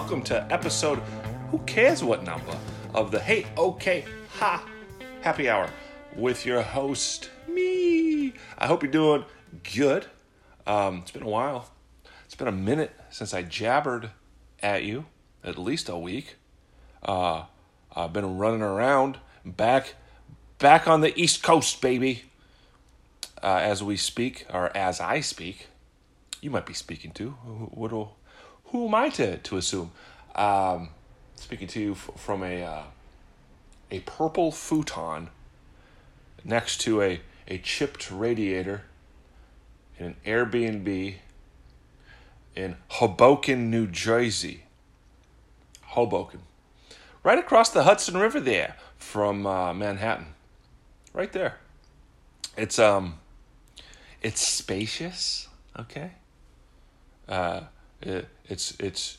Welcome to episode, who cares what number, of the Hey Okay Ha Happy Hour with your host, me. I hope you're doing good. Um, it's been a while. It's been a minute since I jabbered at you, at least a week. Uh, I've been running around back, back on the East Coast, baby. Uh, as we speak, or as I speak, you might be speaking to. What who am I to, to assume? Um, speaking to you f- from a uh, a purple futon next to a, a chipped radiator in an Airbnb in Hoboken, New Jersey. Hoboken. Right across the Hudson River there from uh, Manhattan. Right there. It's um it's spacious, okay? Uh it, it's it's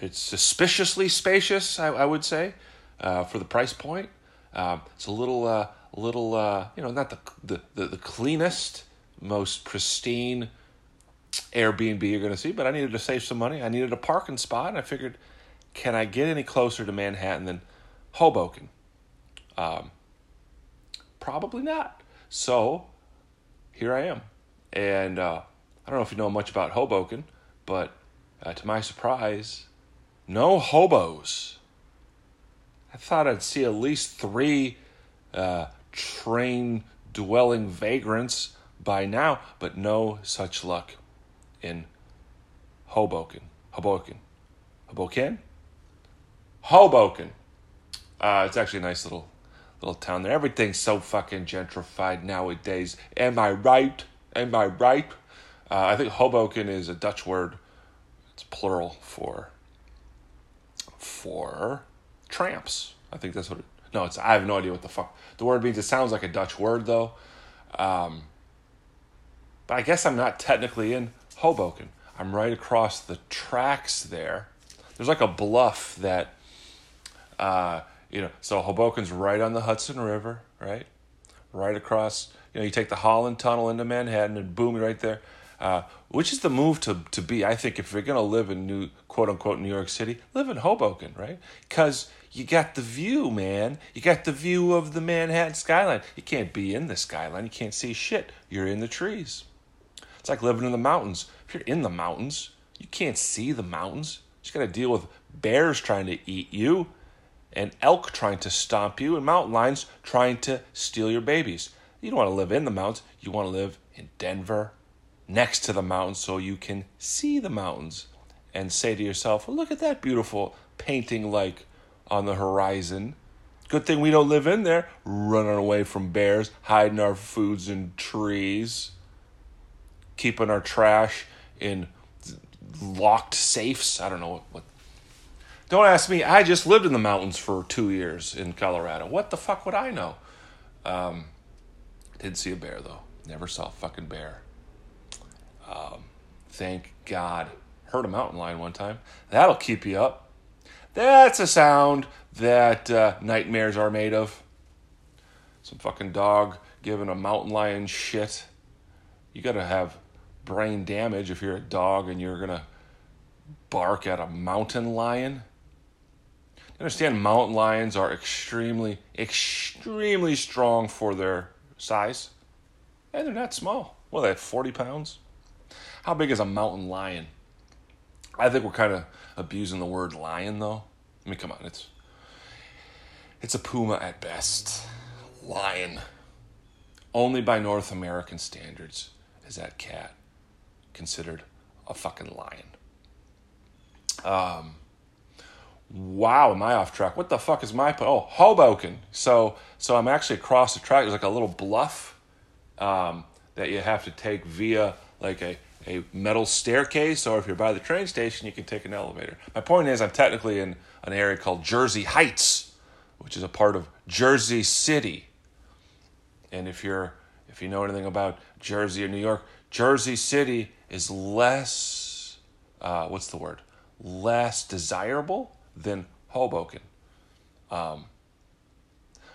it's suspiciously spacious, I, I would say, uh, for the price point. Um, it's a little uh, little uh, you know not the, the the the cleanest, most pristine Airbnb you're going to see, but I needed to save some money. I needed a parking spot, and I figured, can I get any closer to Manhattan than Hoboken? Um, probably not. So here I am, and uh, I don't know if you know much about Hoboken, but uh, to my surprise, no hobos. I thought I'd see at least three uh, train dwelling vagrants by now, but no such luck in Hoboken. Hoboken. Hoboken? Hoboken. Uh, it's actually a nice little little town there. Everything's so fucking gentrified nowadays. Am I right? Am I right? Uh, I think Hoboken is a Dutch word it's plural for for tramps. I think that's what it. No, it's. I have no idea what the fuck the word means. It sounds like a Dutch word though. Um, but I guess I'm not technically in Hoboken. I'm right across the tracks there. There's like a bluff that, uh, you know, so Hoboken's right on the Hudson River, right? Right across, you know, you take the Holland Tunnel into Manhattan and boom, you're right there. Uh, which is the move to, to be, I think, if you're going to live in new, quote unquote, New York City, live in Hoboken, right? Because you got the view, man. You got the view of the Manhattan skyline. You can't be in the skyline. You can't see shit. You're in the trees. It's like living in the mountains. If you're in the mountains, you can't see the mountains. You got to deal with bears trying to eat you, and elk trying to stomp you, and mountain lions trying to steal your babies. You don't want to live in the mountains. You want to live in Denver, next to the mountains so you can see the mountains and say to yourself, well, look at that beautiful painting like on the horizon. Good thing we don't live in there, running away from bears, hiding our foods in trees, keeping our trash in locked safes. I don't know what, what. Don't ask me. I just lived in the mountains for two years in Colorado. What the fuck would I know? Um, did see a bear though. Never saw a fucking bear. Um, thank God. Heard a mountain lion one time. That'll keep you up. That's a sound that uh, nightmares are made of. Some fucking dog giving a mountain lion shit. You gotta have brain damage if you're a dog and you're gonna bark at a mountain lion. You understand mountain lions are extremely, extremely strong for their size. And they're not small. Well, they have 40 pounds. How big is a mountain lion? I think we're kind of abusing the word lion, though. I mean, come on, it's it's a puma at best. Lion. Only by North American standards is that cat considered a fucking lion. Um. Wow, am I off track? What the fuck is my oh Hoboken? So so I'm actually across the track. There's like a little bluff um, that you have to take via like a a metal staircase, or if you're by the train station, you can take an elevator. My point is, I'm technically in an area called Jersey Heights, which is a part of Jersey City. And if you're if you know anything about Jersey or New York, Jersey City is less uh, what's the word? Less desirable than Hoboken. Um,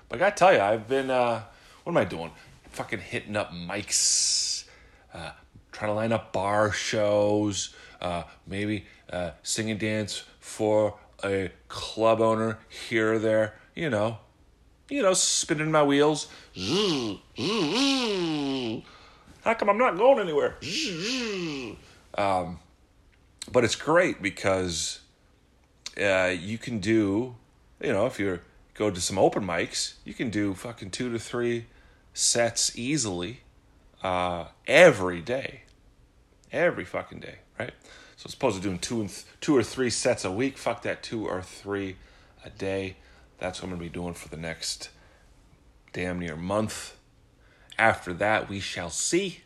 but I gotta tell you, I've been uh, what am I doing? Fucking hitting up mics, uh, trying to line up bar shows, uh, maybe uh, sing and dance for a club owner here or there. You know, you know, spinning my wheels. How come I'm not going anywhere? Um, but it's great because uh, you can do, you know, if you go to some open mics, you can do fucking two to three sets easily uh, every day, every fucking day, right? So as opposed to doing two and th- two or three sets a week, fuck that, two or three a day. That's what I'm gonna be doing for the next damn near month. After that, we shall see.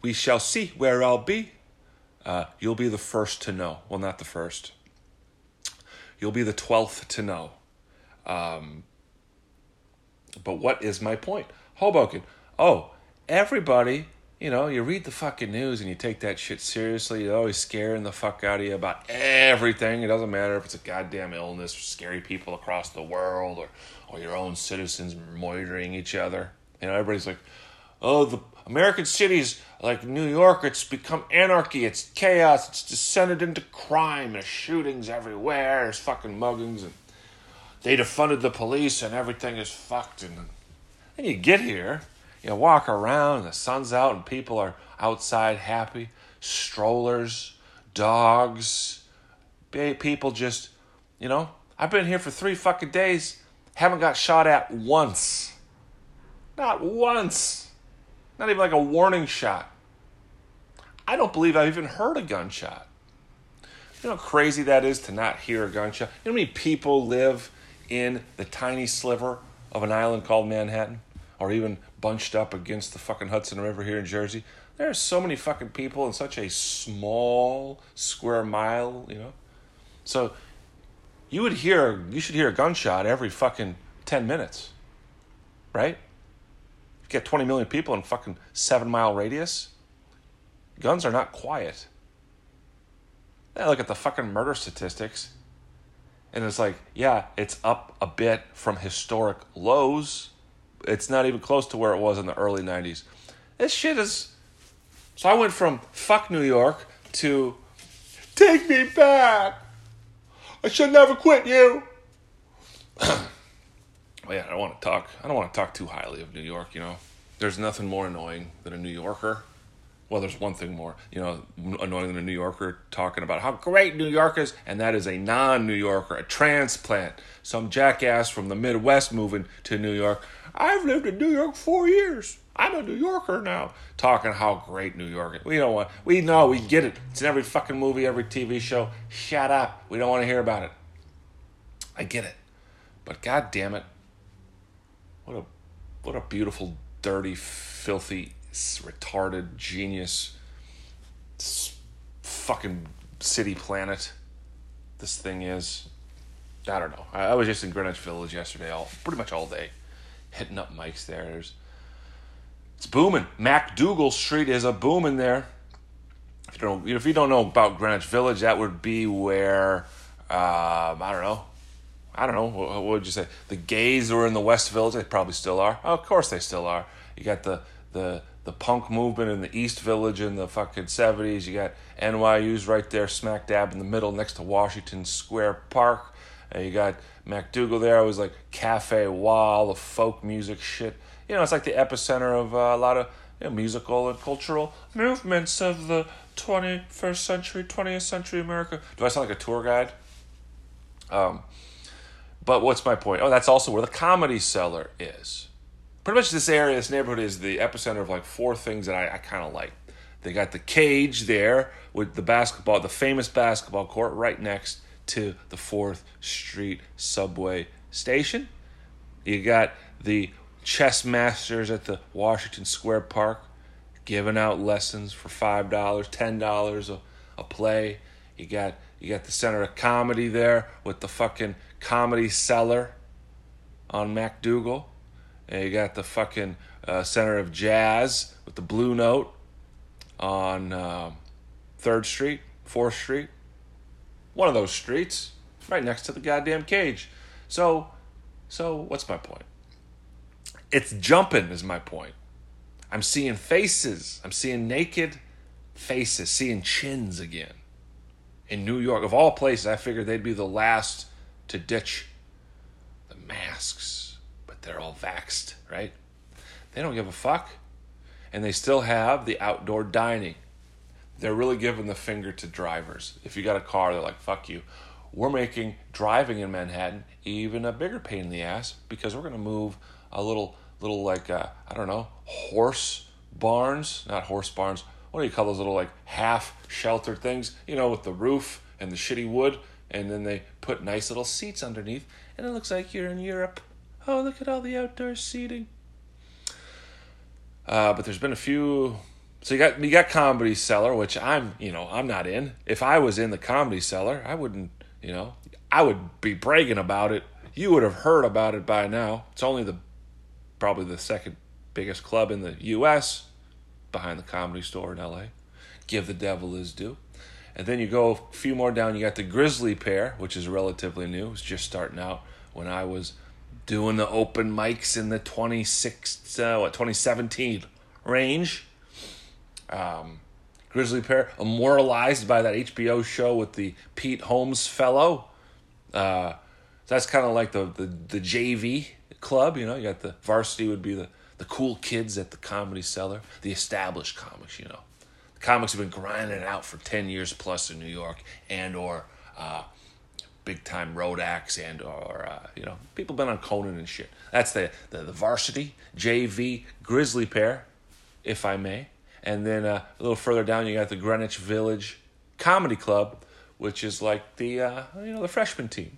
We shall see where I'll be. Uh, you'll be the first to know. Well, not the first. You'll be the 12th to know. Um, but what is my point? Hoboken. Oh, everybody, you know, you read the fucking news and you take that shit seriously. You're always scaring the fuck out of you about everything. It doesn't matter if it's a goddamn illness, or scary people across the world, or, or your own citizens murdering each other. You know, everybody's like, oh, the American cities like New York, it's become anarchy, it's chaos, it's descended into crime, there's shootings everywhere, there's fucking muggings, and they defunded the police, and everything is fucked. And then you get here, you know, walk around, and the sun's out, and people are outside happy, strollers, dogs, people just, you know, I've been here for three fucking days, haven't got shot at once. Not once. Not even like a warning shot. I don't believe I've even heard a gunshot. You know how crazy that is to not hear a gunshot? You know how many people live in the tiny sliver of an island called Manhattan? Or even bunched up against the fucking Hudson River here in Jersey? There are so many fucking people in such a small square mile, you know? So you would hear, you should hear a gunshot every fucking 10 minutes, right? You get 20 million people in fucking seven mile radius. Guns are not quiet. I look at the fucking murder statistics, and it's like, yeah, it's up a bit from historic lows. It's not even close to where it was in the early 90s. This shit is. So I went from fuck New York to take me back. I should never quit you. Well, yeah, I don't want to talk. I don't want to talk too highly of New York. You know, there's nothing more annoying than a New Yorker. Well, there's one thing more, you know, annoying than a New Yorker talking about how great New York is, and that is a non-New Yorker, a transplant, some jackass from the Midwest moving to New York. I've lived in New York four years. I'm a New Yorker now. Talking how great New York is. We don't want. We know. We get it. It's in every fucking movie, every TV show. Shut up. We don't want to hear about it. I get it, but god damn it, what a what a beautiful, dirty, filthy, retarded genius fucking city planet this thing is. I don't know. I, I was just in Greenwich Village yesterday, all pretty much all day, hitting up mics there. There's, it's booming. MacDougal Street is a booming there. If you don't, if you don't know about Greenwich Village, that would be where um, I don't know I don't know, what, would you say? The gays were in the West Village. They probably still are. Oh, of course they still are. You got the the the punk movement in the East Village in the fucking seventies. You got NYU's right there, smack dab in the middle, next to Washington Square Park. You got MacDougal there. It was like Cafe Wha, the folk music shit. You know, it's like the epicenter of uh, a lot of you know, musical and cultural movements of the 21st century, 20th century America. Do I sound like a tour guide? Um, but what's my point? Oh, that's also where the comedy cellar is. Pretty much this area, this neighborhood is the epicenter of like four things that I, I kind of like. They got the cage there with the basketball, the famous basketball court right next to the 4th Street subway station. You got the chess masters at the Washington Square Park giving out lessons for $5, $10 a, a play. You got you got the Center of Comedy there with the fucking Comedy Cellar on MacDougal. And you got the fucking uh, Center of Jazz with the Blue Note on uh, 3rd Street, 4th Street. One of those streets, right next to the goddamn cage. So, so what's my point? It's jumping, is my point. I'm seeing faces. I'm seeing naked faces, seeing chins again. In New York, of all places, I figured they'd be the last to ditch the masks, but they're all vaxed, right? They don't give a fuck. And they still have the outdoor dining. They're really giving the finger to drivers. If you got a car, they're like, fuck you. We're making driving in Manhattan even a bigger pain in the ass because we're going to move a little, little like, uh, I don't know, horse barns, not horse barns. What do you call those little like half sheltered things? You know, with the roof and the shitty wood, and then they put nice little seats underneath, and it looks like you're in Europe. Oh, look at all the outdoor seating. Uh, but there's been a few. So you got you got Comedy Cellar, which I'm you know I'm not in. If I was in the Comedy Cellar, I wouldn't you know I would be bragging about it. You would have heard about it by now. It's only the probably the second biggest club in the U.S. behind the Comedy Store in L.A. Give the devil his due. And then you go a few more down, you got the Grisly Pear, which is relatively new. It's just starting out when I was doing the open mics in the 26, uh, what, 2017 range. Um, Grisly Pear, immortalized by that HBO show with the Pete Holmes fellow. Uh, that's kind of like the, the, the JV club, you know. You got the varsity would be the, the cool kids at the comedy cellar, the established comics, you know comics have been grinding it out for 10 years plus in New York and or uh, big time road acts and or uh, you know people been on Conan and shit. That's the, the, the varsity JV Grisly Pear, if I may. And then uh, a little further down you got the Greenwich Village Comedy Club, which is like the uh, you know the freshman team.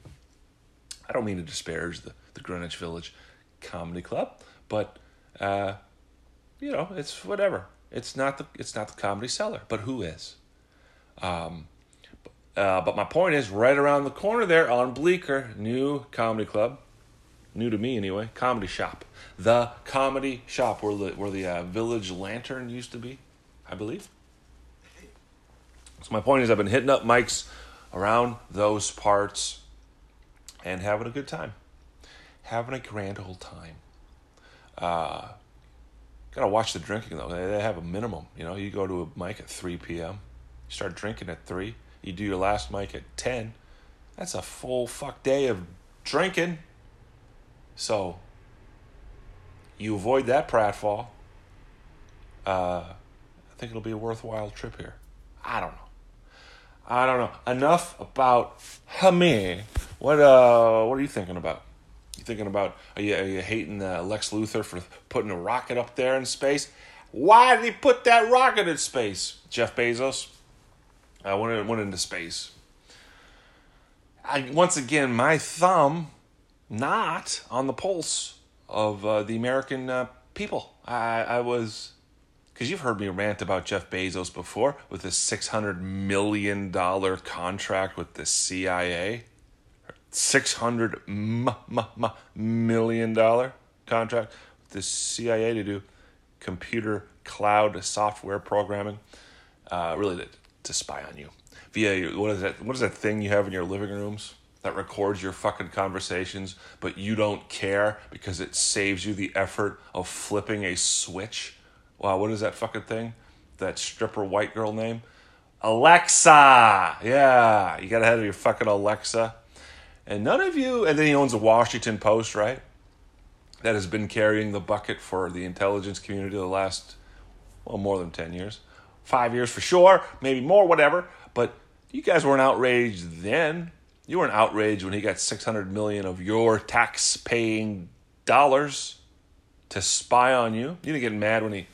I don't mean to disparage the, the Greenwich Village Comedy Club, but uh, you know it's whatever. It's not the it's not the comedy cellar, but who is? Um, uh, but my point is, right around the corner there on Bleecker, new comedy club, new to me anyway, comedy shop, the comedy shop where the where the uh, Village Lantern used to be, I believe. So my point is, I've been hitting up mics around those parts and having a good time, having a grand old time. Uh, Gotta watch the drinking though. They have a minimum. You know, you go to a mic at 3 p.m. You start drinking at 3. You do your last mic at 10. That's a full fuck day of drinking. So, you avoid that pratfall. Uh, I think it'll be a worthwhile trip here. I don't know. I don't know. Enough about me. What uh, what are you thinking about? You thinking about are you, are you hating uh, Lex Luthor for putting a rocket up there in space? Why did he put that rocket in space? Jeff Bezos uh, went, went into space. I, once again, my thumb not on the pulse of uh, the American uh, people. I, I was, because you've heard me rant about Jeff Bezos before with this $600 million contract with the CIA. $600 million contract with the CIA to do computer cloud software programming, uh, really to, to spy on you. Via, what is that, what is that thing you have in your living rooms? That records your fucking conversations, but you don't care because it saves you the effort of flipping a switch. Wow, what is that fucking thing? That stripper white girl name? Alexa! Yeah, you gotta have your fucking Alexa and none of you, and then he owns the Washington Post, right? That has been carrying the bucket for the intelligence community the last, well, more than 10 years. Five years for sure, maybe more, whatever. But you guys weren't outraged then. You weren't outraged when he got 600 million of your tax paying dollars to spy on you. You didn't get mad when he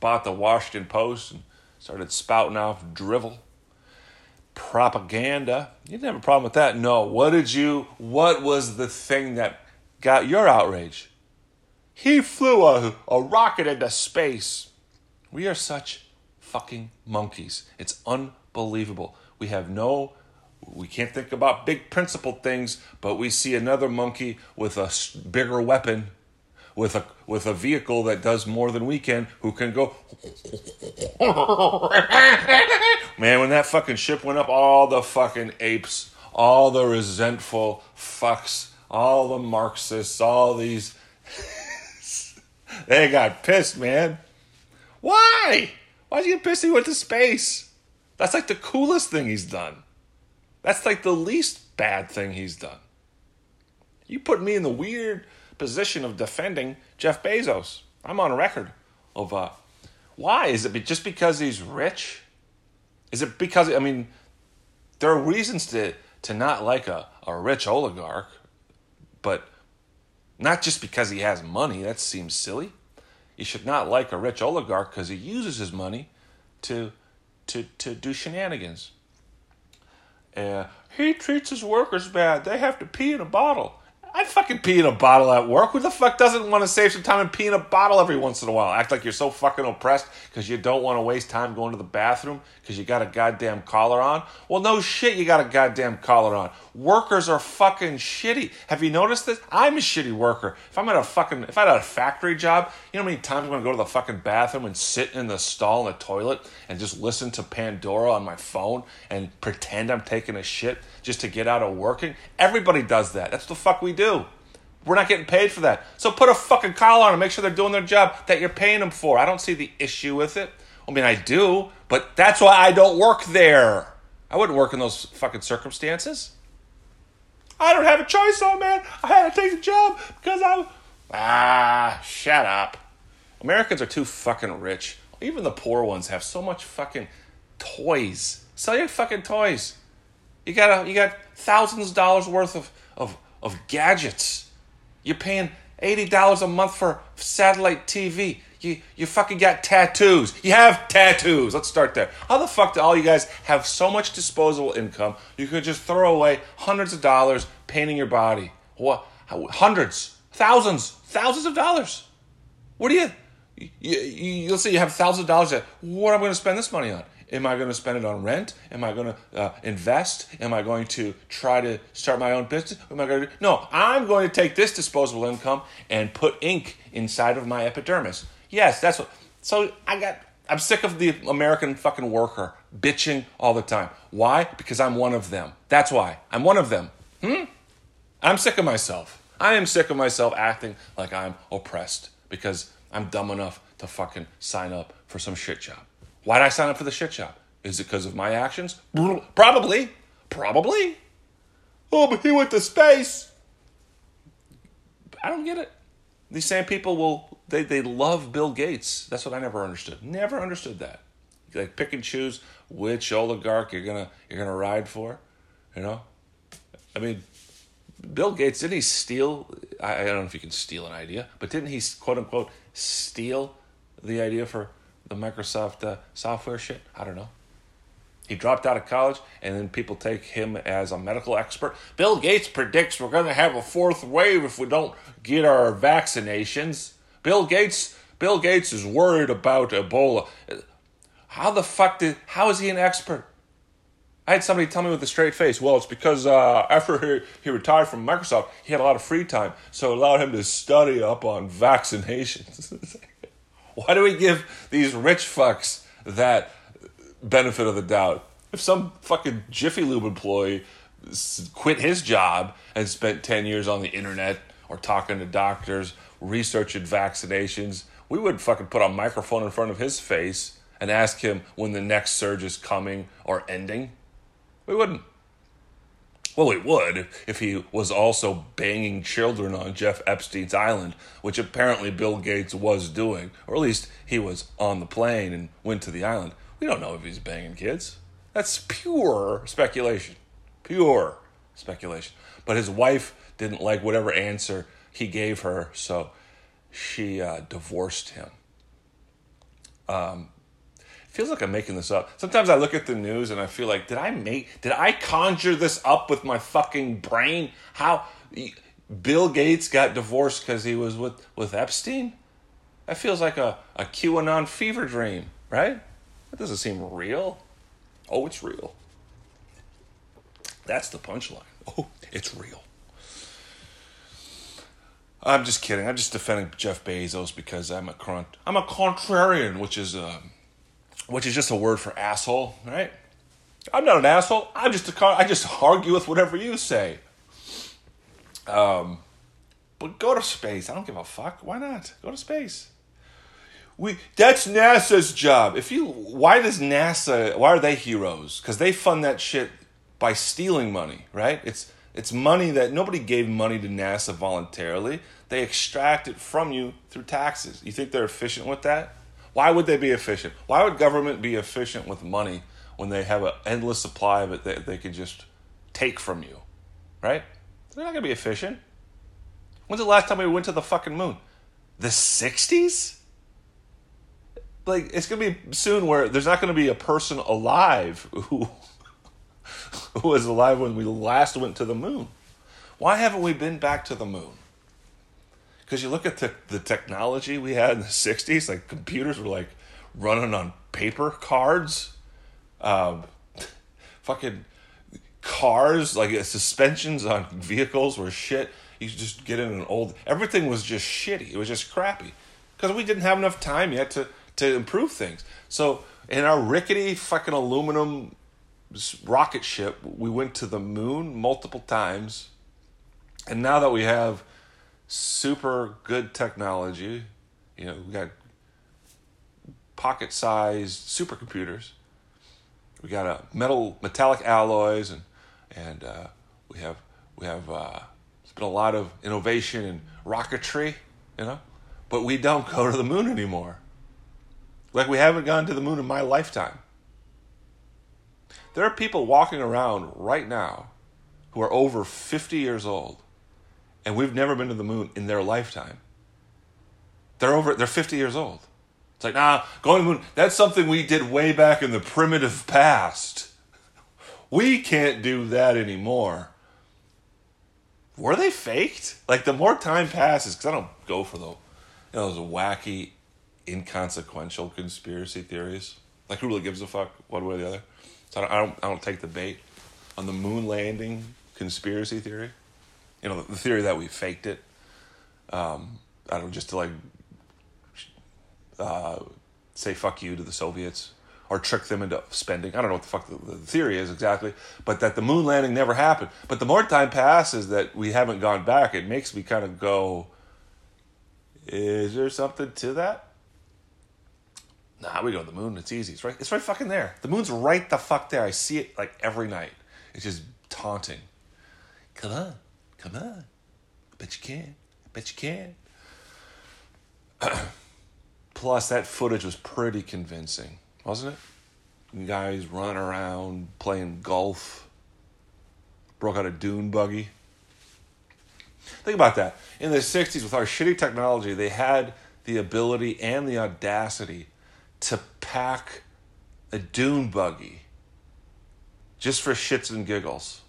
bought the Washington Post and started spouting off drivel propaganda. You didn't have a problem with that. No. What did you, what was the thing that got your outrage? He flew a, a rocket into space. We are such fucking monkeys. It's unbelievable. We have no, we can't think about big principled things, but we see another monkey with a bigger weapon with a with a vehicle that does more than we can, who can go. Man, when that fucking ship went up, all the fucking apes, all the resentful fucks, all the Marxists, all these, they got pissed, man. Why? Why'd you get pissed he went to space? That's like the coolest thing he's done. That's like the least bad thing he's done. You put me in the weird position of defending Jeff Bezos. I'm on record of uh, why is it just because he's rich? Is it because I mean there are reasons to to not like a, a rich oligarch, but not just because he has money. That seems silly. You should not like a rich oligarch because he uses his money to to to do shenanigans. Uh, he treats his workers bad. They have to pee in a bottle. I fucking pee in a bottle at work. Who the fuck doesn't want to save some time and pee in a bottle every once in a while? Act like you're so fucking oppressed because you don't want to waste time going to the bathroom because you got a goddamn collar on? Well, no shit, you got a goddamn collar on. Workers are fucking shitty. Have you noticed this? I'm a shitty worker. If I'm at a fucking, if I had a factory job, you know how many times I'm going to go to the fucking bathroom and sit in the stall in the toilet and just listen to Pandora on my phone and pretend I'm taking a shit just to get out of working? Everybody does that. That's the fuck we do. We're not getting paid for that. So put a fucking collar on and make sure they're doing their job that you're paying them for. I don't see the issue with it. I mean, I do, but that's why I don't work there. I wouldn't work in those fucking circumstances. I don't have a choice, though, man. I had to take the job because I. Ah, shut up. Americans are too fucking rich. Even the poor ones have so much fucking toys. Sell your fucking toys. You got a, you got thousands of dollars worth of, of, of gadgets. You're paying eighty dollars a month for satellite TV. You you fucking got tattoos. You have tattoos. Let's start there. How the fuck do all you guys have so much disposable income you could just throw away hundreds of dollars painting your body? What? Hundreds, thousands, thousands of dollars. What do you? You, let's say you have thousands of dollars. What am I going to spend this money on? Am I going to spend it on rent? Am I going to uh, invest? Am I going to try to start my own business? Am I going to? No, I'm going to take this disposable income and put ink inside of my epidermis. Yes, that's what. So I got. I'm sick of the American fucking worker bitching all the time. Why? Because I'm one of them. That's why. I'm one of them. Hmm? I'm sick of myself. I am sick of myself acting like I'm oppressed because I'm dumb enough to fucking sign up for some shit job. Why did I sign up for the shit job? Is it because of my actions? Probably. Probably. Oh, but he went to space. I don't get it. These same people will they, they love Bill Gates. That's what I never understood. Never understood that. Like pick and choose which oligarch you're gonna you're gonna ride for. You know? I mean, Bill Gates, didn't he steal I, I don't know if you can steal an idea, but didn't he quote unquote steal the idea for the Microsoft uh, software shit? I don't know. He dropped out of college, and then people take him as a medical expert. Bill Gates predicts we're going to have a fourth wave if we don't get our vaccinations. Bill Gates, Bill Gates is worried about Ebola. How the fuck did? How is he an expert? I had somebody tell me with a straight face, well, it's because uh, after he, he retired from Microsoft, he had a lot of free time, so it allowed him to study up on vaccinations. Why do we give these rich fucks that benefit of the doubt? If some fucking Jiffy Lube employee quit his job and spent 10 years on the internet or talking to doctors, researching vaccinations, we would fucking put a microphone in front of his face and ask him when the next surge is coming or ending. We wouldn't. Well, we would if he was also banging children on Jeff Epstein's island, which apparently Bill Gates was doing, or at least he was on the plane and went to the island. We don't know if he's banging kids. That's pure speculation. Pure speculation. But his wife didn't like whatever answer he gave her, so she uh, divorced him. Um, feels like I'm making this up. Sometimes I look at the news and I feel like, did I make, did I conjure this up with my fucking brain? How Bill Gates got divorced because he was with, with Epstein? That feels like a, a QAnon fever dream, right? That doesn't seem real. Oh, it's real. That's the punchline. Oh, it's real. I'm just kidding. I'm just defending Jeff Bezos because I'm a con- I'm a contrarian, which is a um, which is just a word for asshole, right? I'm not an asshole. I'm just a I just argue with whatever you say. Um, but go to space. I don't give a fuck. Why not? Go to space. we that's NASA's job. If you why does NASA why are they heroes? Because they fund that shit by stealing money, right? It's it's money that nobody gave money to NASA voluntarily. They extract it from you through taxes. You think they're efficient with that? Why would they be efficient? Why would government be efficient with money when they have an endless supply of it that they could just take from you? Right? They're not going to be efficient. When's the last time we went to the fucking moon? The 60s? Like, it's going to be soon where there's not going to be a person alive who, who was alive when we last went to the moon. Why haven't we been back to the moon? Because you look at the, the technology we had in the 60s, like computers were like running on paper cards. Um, fucking cars, like uh, suspensions on vehicles were shit. You just get in an old. Everything was just shitty. It was just crappy because we didn't have enough time yet to to improve things. So in our rickety fucking aluminum rocket ship, we went to the moon multiple times, and now that we have super good technology. You know, we got pocket sized supercomputers. We got a uh, metal metallic alloys and and uh, we have we have uh, there's been a lot of innovation in rocketry, you know, but we don't go to the moon anymore. Like we haven't gone to the moon in my lifetime. There are people walking around right now who are over 50 years old and we've never been to the moon in their lifetime. They're over, they're 50 years old. It's like, nah, going to the moon, that's something we did way back in the primitive past. We can't do that anymore. Were they faked? Like, the more time passes, because I don't go for the, you know, those wacky, inconsequential conspiracy theories. Like, who really gives a fuck one way or the other? So I don't, I don't, I don't take the bait on the moon landing conspiracy theory you know, the, theory that we faked it. Um, I don't know, just to like uh, say fuck you to the Soviets or trick them into spending. I don't know what the fuck the, the, theory is exactly, but that the moon landing never happened. But the more time passes that we haven't gone back, it makes me kind of go, is there something to that? Nah, we go to the moon. It's easy. It's right. It's right fucking there. The moon's right the fuck there. I see it like every night. It's just taunting. Come on. Come on. I bet you can. I bet you can. Plus, that footage was pretty convincing, wasn't it? Guys running around, playing golf, broke out a dune buggy. Think about that. In the 60s, with our shitty technology, they had the ability and the audacity to pack a dune buggy just for shits and giggles.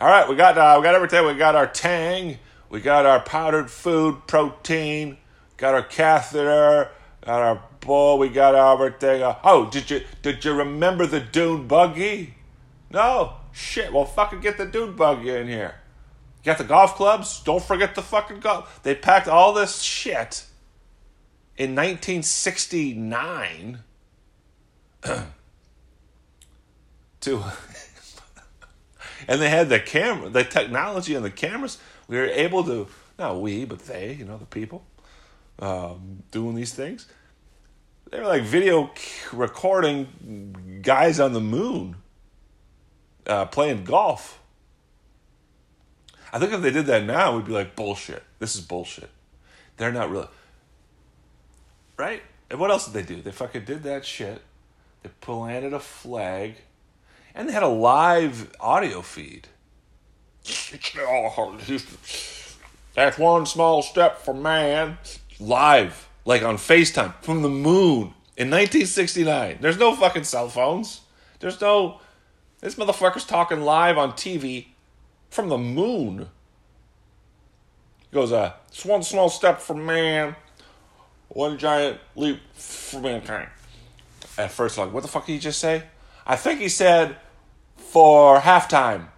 All right, we got uh, we got everything. We got our tang, we got our powdered food protein, got our catheter, got our bowl, we got everything. Uh, oh, did you did you remember the dune buggy? No, shit. Well, fucking get the dune buggy in here. Got the golf clubs. Don't forget the fucking golf. They packed all this shit in 1969 to and they had the camera, the technology and the cameras. We were able to, not we, but they, you know, the people, um, doing these things. They were like video recording guys on the moon uh, playing golf. I think if they did that now, we'd be like, bullshit. This is bullshit. They're not really. Right? And what else did they do? They fucking did that shit. They planted a flag and they had a live audio feed. That's one small step for man. Live, like on FaceTime from the moon in 1969. There's no fucking cell phones. There's no. This motherfucker's talking live on TV from the moon. He goes, uh, it's one small step for man, one giant leap for mankind. At first, like, what the fuck did he just say? I think he said, for halftime.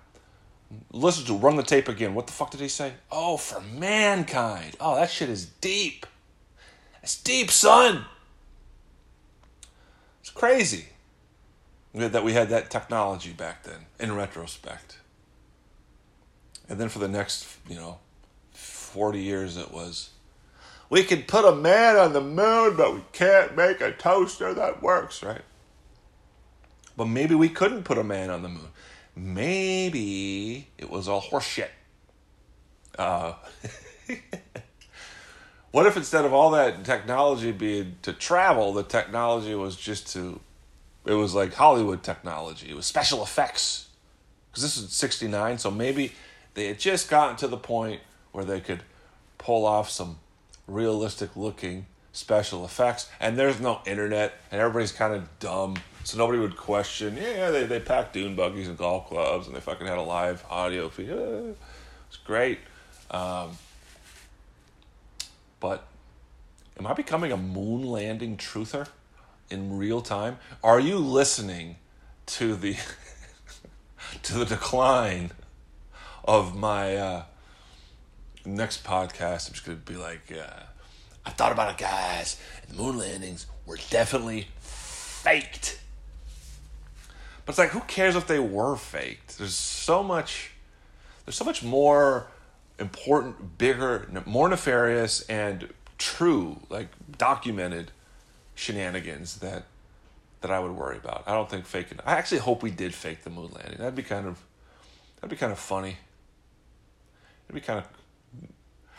Listen to run the tape again. What the fuck did he say? Oh, for mankind. Oh, that shit is deep. It's deep, son. It's crazy that we had that technology back then, in retrospect. And then for the next, you know, 40 years, it was, we can put a man on the moon, but we can't make a toaster that works, right? But maybe we couldn't put a man on the moon. Maybe it was all horseshit. Uh, what if instead of all that technology being to travel, the technology was just to, it was like Hollywood technology. It was special effects. Because this is 69, so maybe they had just gotten to the point where they could pull off some realistic looking special effects. And there's no internet, and everybody's kind of dumb. So nobody would question, yeah, they, they packed dune buggies and golf clubs, and they fucking had a live audio feed. it's great. Um, but am I becoming a moon landing truther in real time? Are you listening to the to the decline of my uh, next podcast? I'm just gonna be like, uh, I thought about it, guys. The moon landings were definitely faked. But it's like, who cares if they were faked? There's so much. There's so much more important, bigger, more nefarious, and true, like documented shenanigans that that I would worry about. I don't think faking. I actually hope we did fake the moon landing. That'd be kind of that'd be kind of funny. It'd be kind of.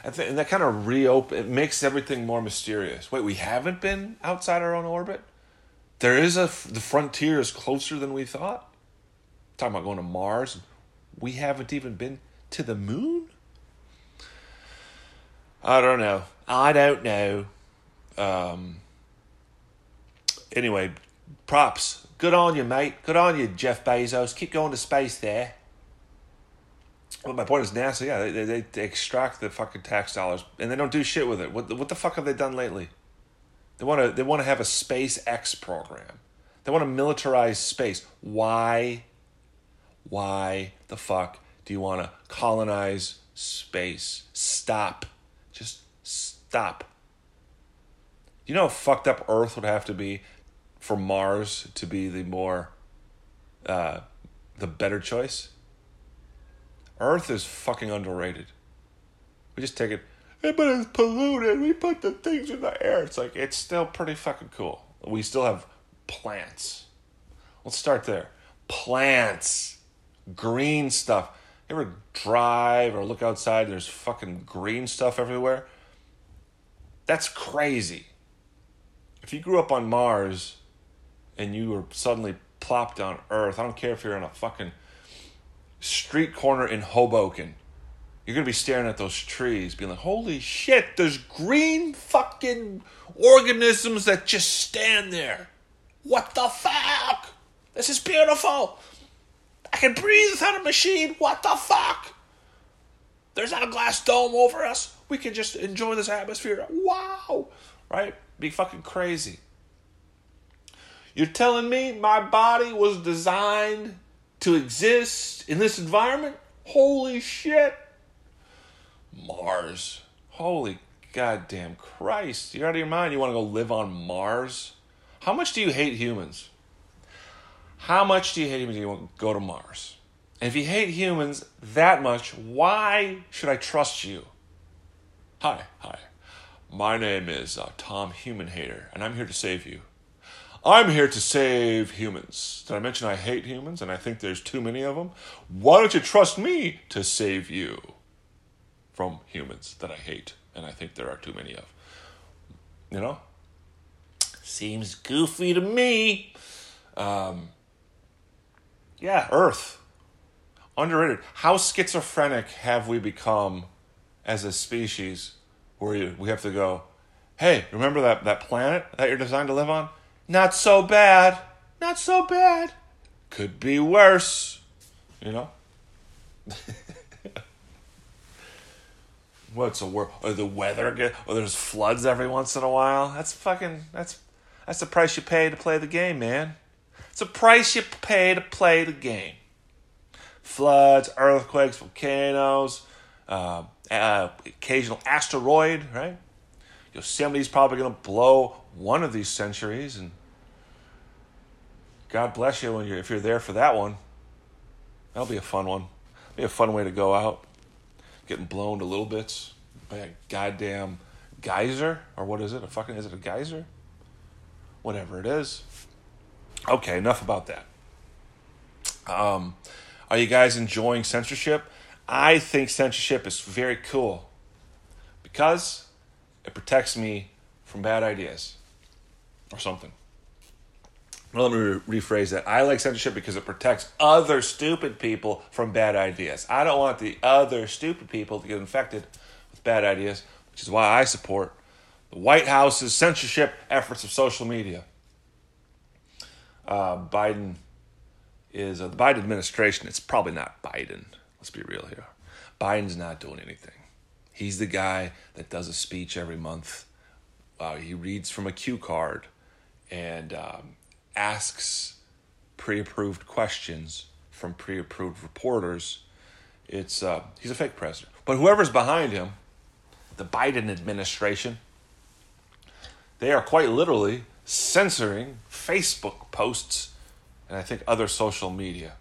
And that kind of reopen. It makes everything more mysterious. Wait, we haven't been outside our own orbit. There is a the frontier is closer than we thought. talking about going to Mars. We haven't even been to the moon. I don't know. I don't know. Um, anyway, props. Good on you, mate. Good on you, Jeff Bezos. Keep going to space there. Well, my point is NASA. Yeah, they, they, they extract the fucking tax dollars and they don't do shit with it. What what the fuck have they done lately? They want to they want to have a SpaceX program. They want to militarize space. Why? Why the fuck do you want to colonize space? Stop. Just stop. You know how fucked up Earth would have to be for Mars to be the more, uh, the better choice? Earth is fucking underrated. We just take it, but it's polluted. We put the things in the air. It's like, it's still pretty fucking cool. We still have plants. Let's start there. Plants, green stuff ever drive or look outside? There's fucking green stuff everywhere. That's crazy. If you grew up on Mars and you were suddenly plopped on Earth, I don't care if you're in a fucking street corner in Hoboken. You're gonna be staring at those trees, being like, holy shit, there's green fucking organisms that just stand there. What the fuck? This is beautiful. I can breathe without a machine. What the fuck? There's not a glass dome over us. We can just enjoy this atmosphere. Wow. Right? Be fucking crazy. You're telling me my body was designed to exist in this environment? Holy shit. Mars. Holy goddamn Christ. You're out of your mind. You want to go live on Mars? How much do you hate humans? How much do you hate humans? You want to go to Mars? And if you hate humans that much, why should I trust you? Hi, hi. My name is uh, Tom Human Hater, and I'm here to save you. I'm here to save humans. Did I mention I hate humans and I think there's too many of them? Why don't you trust me to save you from humans that I hate and I think there are too many of? You know? Seems goofy to me. Um, yeah, Earth. Underrated. How schizophrenic have we become as a species where we have to go, hey, remember that, that planet that you're designed to live on? Not so bad. Not so bad. Could be worse. You know? What's a world? Or the weather get? Or there's floods every once in a while? That's fucking. That's that's the price you pay to play the game, man. It's a price you pay to play the game. Floods, earthquakes, volcanoes, uh, uh, occasional asteroid, right? Yosemite's probably going to blow one of these centuries, and God bless you when you're if you're there for that one. That'll be a fun one. Be a fun way to go out, getting blown to little bits by a goddamn geyser or what is it? A fucking is it a geyser? Whatever it is. Okay, enough about that. Um, are you guys enjoying censorship? I think censorship is very cool because it protects me from bad ideas or something. Well, let me re- rephrase that. I like censorship because it protects other stupid people from bad ideas. I don't want the other stupid people to get infected with bad ideas, which is why I support the White House's censorship efforts of social media. Uh, Biden is uh, the Biden administration. It's probably not Biden. Let's be real here. Biden's not doing anything. He's the guy that does a speech every month. Uh, he reads from a cue card and um, asks pre-approved questions from pre-approved reporters. It's uh, he's a fake president. But whoever's behind him, the Biden administration, they are quite literally censoring Facebook posts and I think other social media.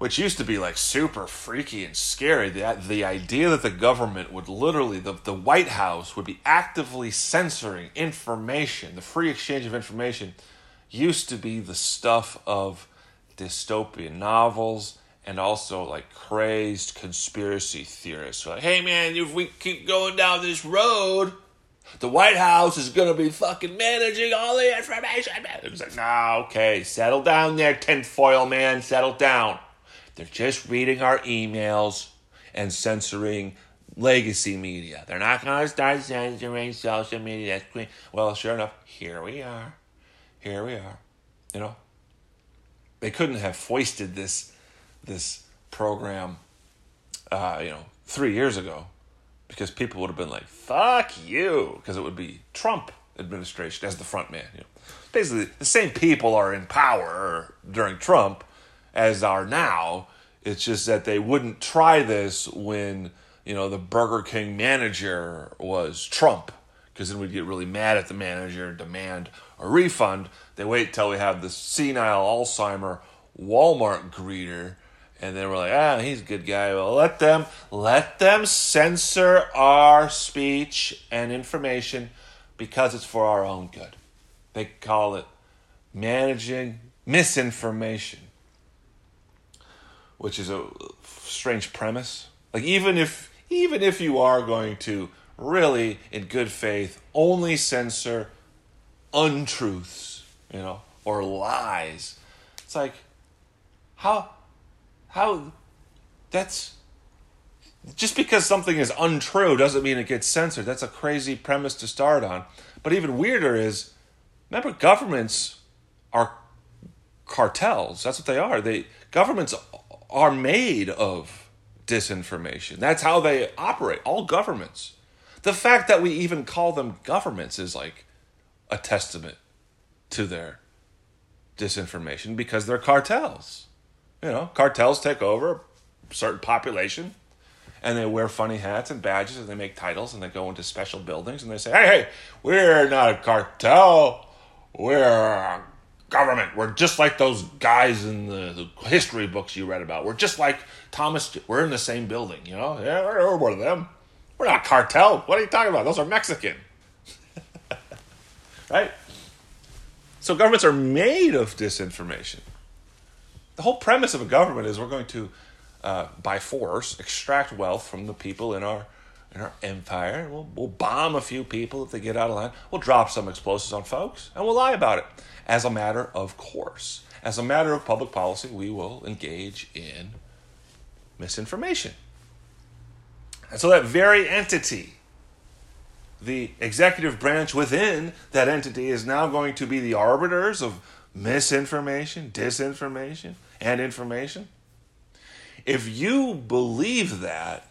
Which used to be like super freaky and scary. The, the idea that the government would literally, the, the White House would be actively censoring information, the free exchange of information, used to be the stuff of dystopian novels and also like crazed conspiracy theorists. Like, hey man, if we keep going down this road, the White House is to be fucking managing all the information. It was like, nah, okay, settle down there, tinfoil man, settle down. They're just reading our emails and censoring legacy media. They're not going to start censoring social media. Well, sure enough, here we are. Here we are. You know, they couldn't have foisted this this program, uh, you know, three years ago because people would have been like, fuck you, because it would be Trump administration as the front man. You know. Basically, the same people are in power during Trump as are now. It's just that they wouldn't try this when, you know, the Burger King manager was Trump, because then we'd get really mad at the manager and demand a refund. They wait till we have the senile Alzheimer Walmart greeter and then we're like, ah, he's a good guy. Well, let them let them censor our speech and information because it's for our own good. They call it managing misinformation, which is a strange premise. Like even if even if you are going to really in good faith only censor untruths, you know, or lies, it's like how how that's just because something is untrue doesn't mean it gets censored. That's a crazy premise to start on. But even weirder is remember governments are cartels. That's what they are. They governments are made of disinformation. That's how they operate. All governments. The fact that we even call them governments is like a testament to their disinformation because they're cartels. You know, cartels take over a certain population and they wear funny hats and badges and they make titles and they go into special buildings and they say, hey, hey, we're not a cartel. We're a government. We're just like those guys in the, the history books you read about. We're just like Thomas. We're in the same building, you know? Yeah, we're one of them. We're not cartel. What are you talking about? Those are Mexican. right? So governments are made of disinformation the whole premise of a government is we're going to, uh, by force, extract wealth from the people in our in our empire. We'll, we'll bomb a few people if they get out of line. We'll drop some explosives on folks, and we'll lie about it. As a matter of course, as a matter of public policy, we will engage in misinformation. And so that very entity, the executive branch within that entity, is now going to be the arbiters of misinformation, disinformation, and information. If you believe that,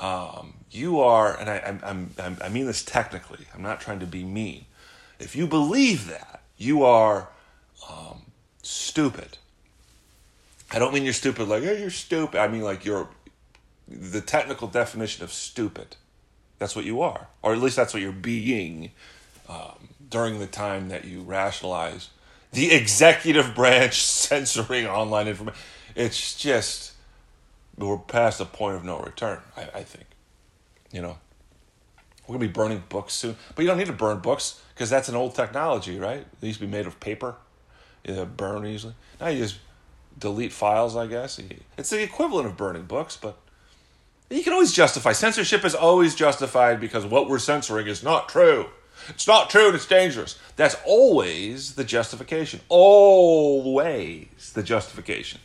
um, you are, and I, I'm, I'm, I mean this technically, I'm not trying to be mean. If you believe that, you are um, stupid. I don't mean you're stupid like, hey, you're stupid. I mean like you're the technical definition of stupid. That's what you are, or at least that's what you're being um, during the time that you rationalize the executive branch censoring online information. It's just we're past the point of no return. I, I think, you know, We're gonna be burning books soon, but you don't need to burn books because that's an old technology, right? They used to be made of paper, yeah, burn easily. Now you just delete files, I guess. It's the equivalent of burning books, but you can always justify. Censorship is always justified because what we're censoring is not true. It's not true and it's dangerous. That's always the justification. Always the justification.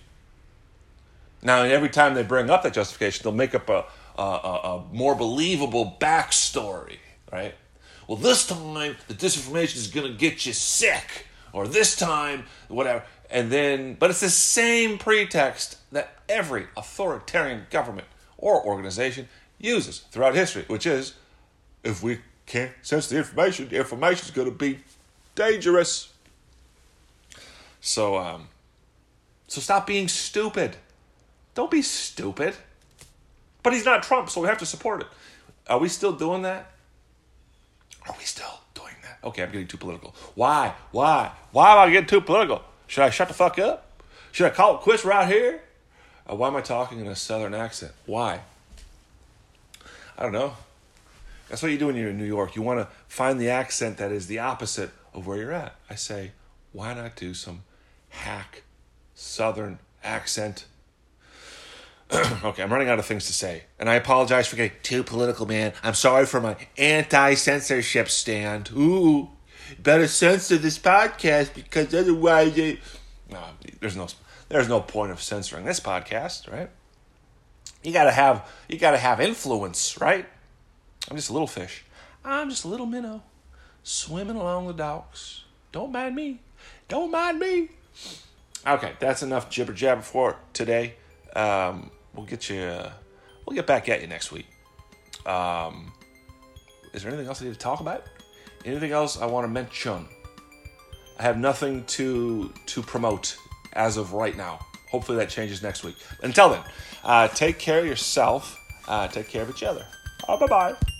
Now, every time they bring up that justification, they'll make up a, a, a, more believable backstory, right? Well, this time the disinformation is going to get you sick, or this time, whatever. And then, but it's the same pretext that every authoritarian government or organization uses throughout history, which is if we can't sense the information, the information is going to be dangerous. So, um, so stop being stupid. Don't be stupid. But he's not Trump, so we have to support it. Are we still doing that? Are we still doing that? Okay, I'm getting too political. Why? Why? Why am I getting too political? Should I shut the fuck up? Should I call it quits right here? Uh, why am I talking in a southern accent? Why? I don't know. That's what you do when you're in New York. You want to find the accent that is the opposite of where you're at. I say, why not do some hack southern accent? okay, I'm running out of things to say. And I apologize for getting too political, man. I'm sorry for my anti censorship stand. Ooh, better censor this podcast because otherwise it. No, there's no, there's no point of censoring this podcast, right? You gotta have, you gotta have influence, right? I'm just a little fish. I'm just a little minnow swimming along the docks. Don't mind me. Don't mind me. Okay, that's enough jibber jabber for today. Um, we'll get you. Uh, we'll get back at you next week. Um, is there anything else I need to talk about? Anything else I want to mention? I have nothing to to promote as of right now. Hopefully that changes next week. Until then, uh, take care of yourself. Uh, take care of each other. Oh, bye bye.